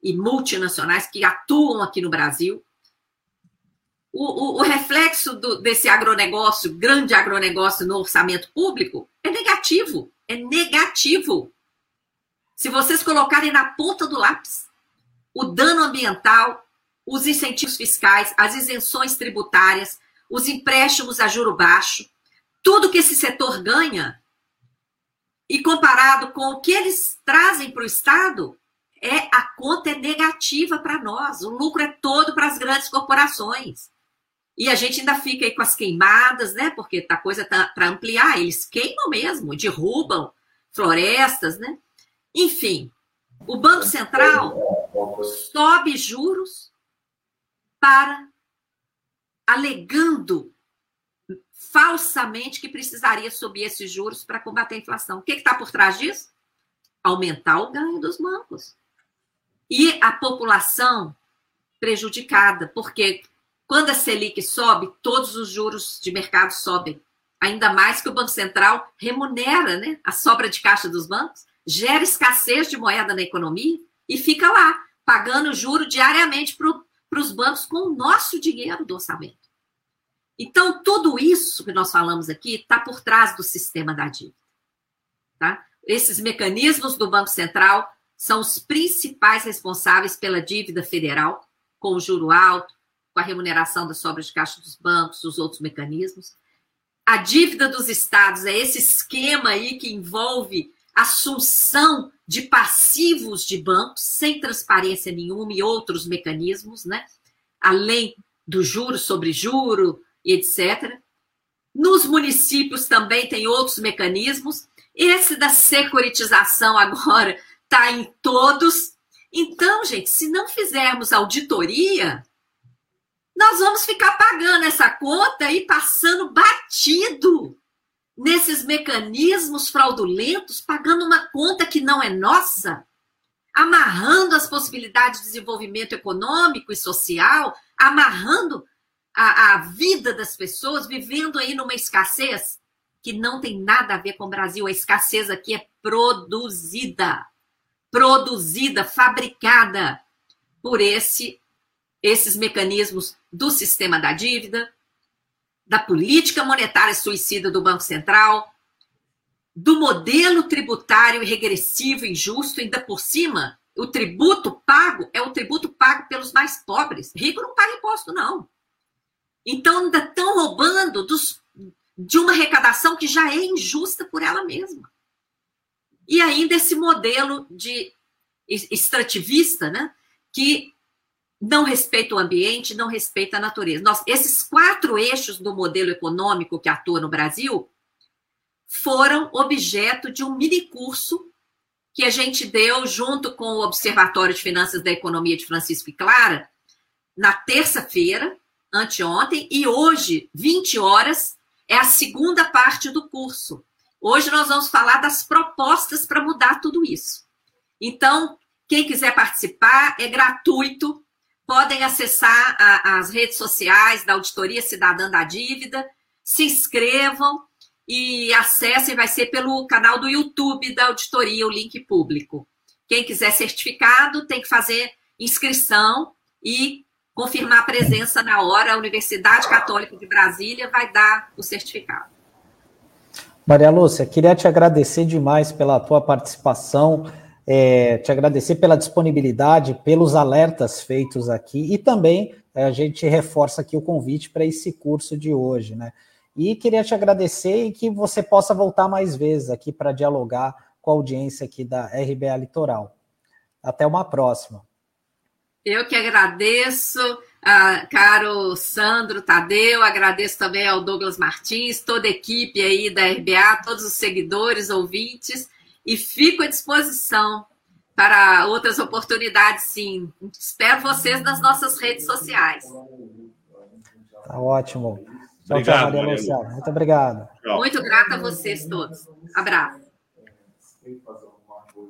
[SPEAKER 2] e multinacionais que atuam aqui no Brasil. O, o, o reflexo do, desse agronegócio, grande agronegócio no orçamento público, é negativo. É negativo. Se vocês colocarem na ponta do lápis o dano ambiental, os incentivos fiscais, as isenções tributárias, os empréstimos a juro baixo, tudo que esse setor ganha, e comparado com o que eles trazem para o Estado, é a conta é negativa para nós. O lucro é todo para as grandes corporações. E a gente ainda fica aí com as queimadas, né? Porque a coisa tá para ampliar, eles queimam mesmo, derrubam florestas, né? Enfim, o Banco Central sobe juros para alegando falsamente que precisaria subir esses juros para combater a inflação. O que está por trás disso? Aumentar o ganho dos bancos. E a população prejudicada, porque quando a Selic sobe, todos os juros de mercado sobem. Ainda mais que o Banco Central remunera né, a sobra de caixa dos bancos, gera escassez de moeda na economia e fica lá, pagando juro diariamente para os bancos com o nosso dinheiro do orçamento. Então, tudo isso que nós falamos aqui está por trás do sistema da dívida. Tá? Esses mecanismos do Banco Central são os principais responsáveis pela dívida federal, com o juro alto, com a remuneração das sobras de caixa dos bancos, os outros mecanismos. A dívida dos estados é esse esquema aí que envolve assunção de passivos de bancos sem transparência nenhuma e outros mecanismos, né? Além do juro sobre juro, e etc. Nos municípios também tem outros mecanismos. Esse da securitização agora está em todos. Então, gente, se não fizermos auditoria, nós vamos ficar pagando essa conta e passando batido nesses mecanismos fraudulentos, pagando uma conta que não é nossa, amarrando as possibilidades de desenvolvimento econômico e social, amarrando a, a vida das pessoas vivendo aí numa escassez que não tem nada a ver com o Brasil. A escassez aqui é produzida, produzida, fabricada por esse esses mecanismos do sistema da dívida, da política monetária suicida do Banco Central, do modelo tributário regressivo injusto, ainda por cima, o tributo pago é o tributo pago pelos mais pobres. Rico não paga imposto, não. Então, ainda estão roubando dos, de uma arrecadação que já é injusta por ela mesma. E ainda esse modelo de extrativista, né, que não respeita o ambiente, não respeita a natureza. Nós, esses quatro eixos do modelo econômico que atua no Brasil foram objeto de um mini curso que a gente deu junto com o Observatório de Finanças da Economia de Francisco e Clara na terça-feira, anteontem, e hoje, 20 horas, é a segunda parte do curso. Hoje nós vamos falar das propostas para mudar tudo isso. Então, quem quiser participar, é gratuito. Podem acessar a, as redes sociais da Auditoria Cidadã da Dívida, se inscrevam e acessem, vai ser pelo canal do YouTube da auditoria, o link público. Quem quiser certificado tem que fazer inscrição e confirmar a presença na hora. A Universidade Católica de Brasília vai dar o certificado.
[SPEAKER 1] Maria Lúcia, queria te agradecer demais pela tua participação, é, te agradecer pela disponibilidade, pelos alertas feitos aqui e também é, a gente reforça aqui o convite para esse curso de hoje, né? E queria te agradecer e que você possa voltar mais vezes aqui para dialogar com a audiência aqui da RBA Litoral. Até uma próxima.
[SPEAKER 2] Eu que agradeço, uh, caro Sandro Tadeu, agradeço também ao Douglas Martins, toda a equipe aí da RBA, todos os seguidores, ouvintes, e fico à disposição para outras oportunidades, sim. Espero vocês nas nossas redes sociais.
[SPEAKER 1] Tá ótimo. Tchau, obrigado, tchau, Maria Luciana. Muito obrigado.
[SPEAKER 2] Muito grata a vocês todos. Abraço.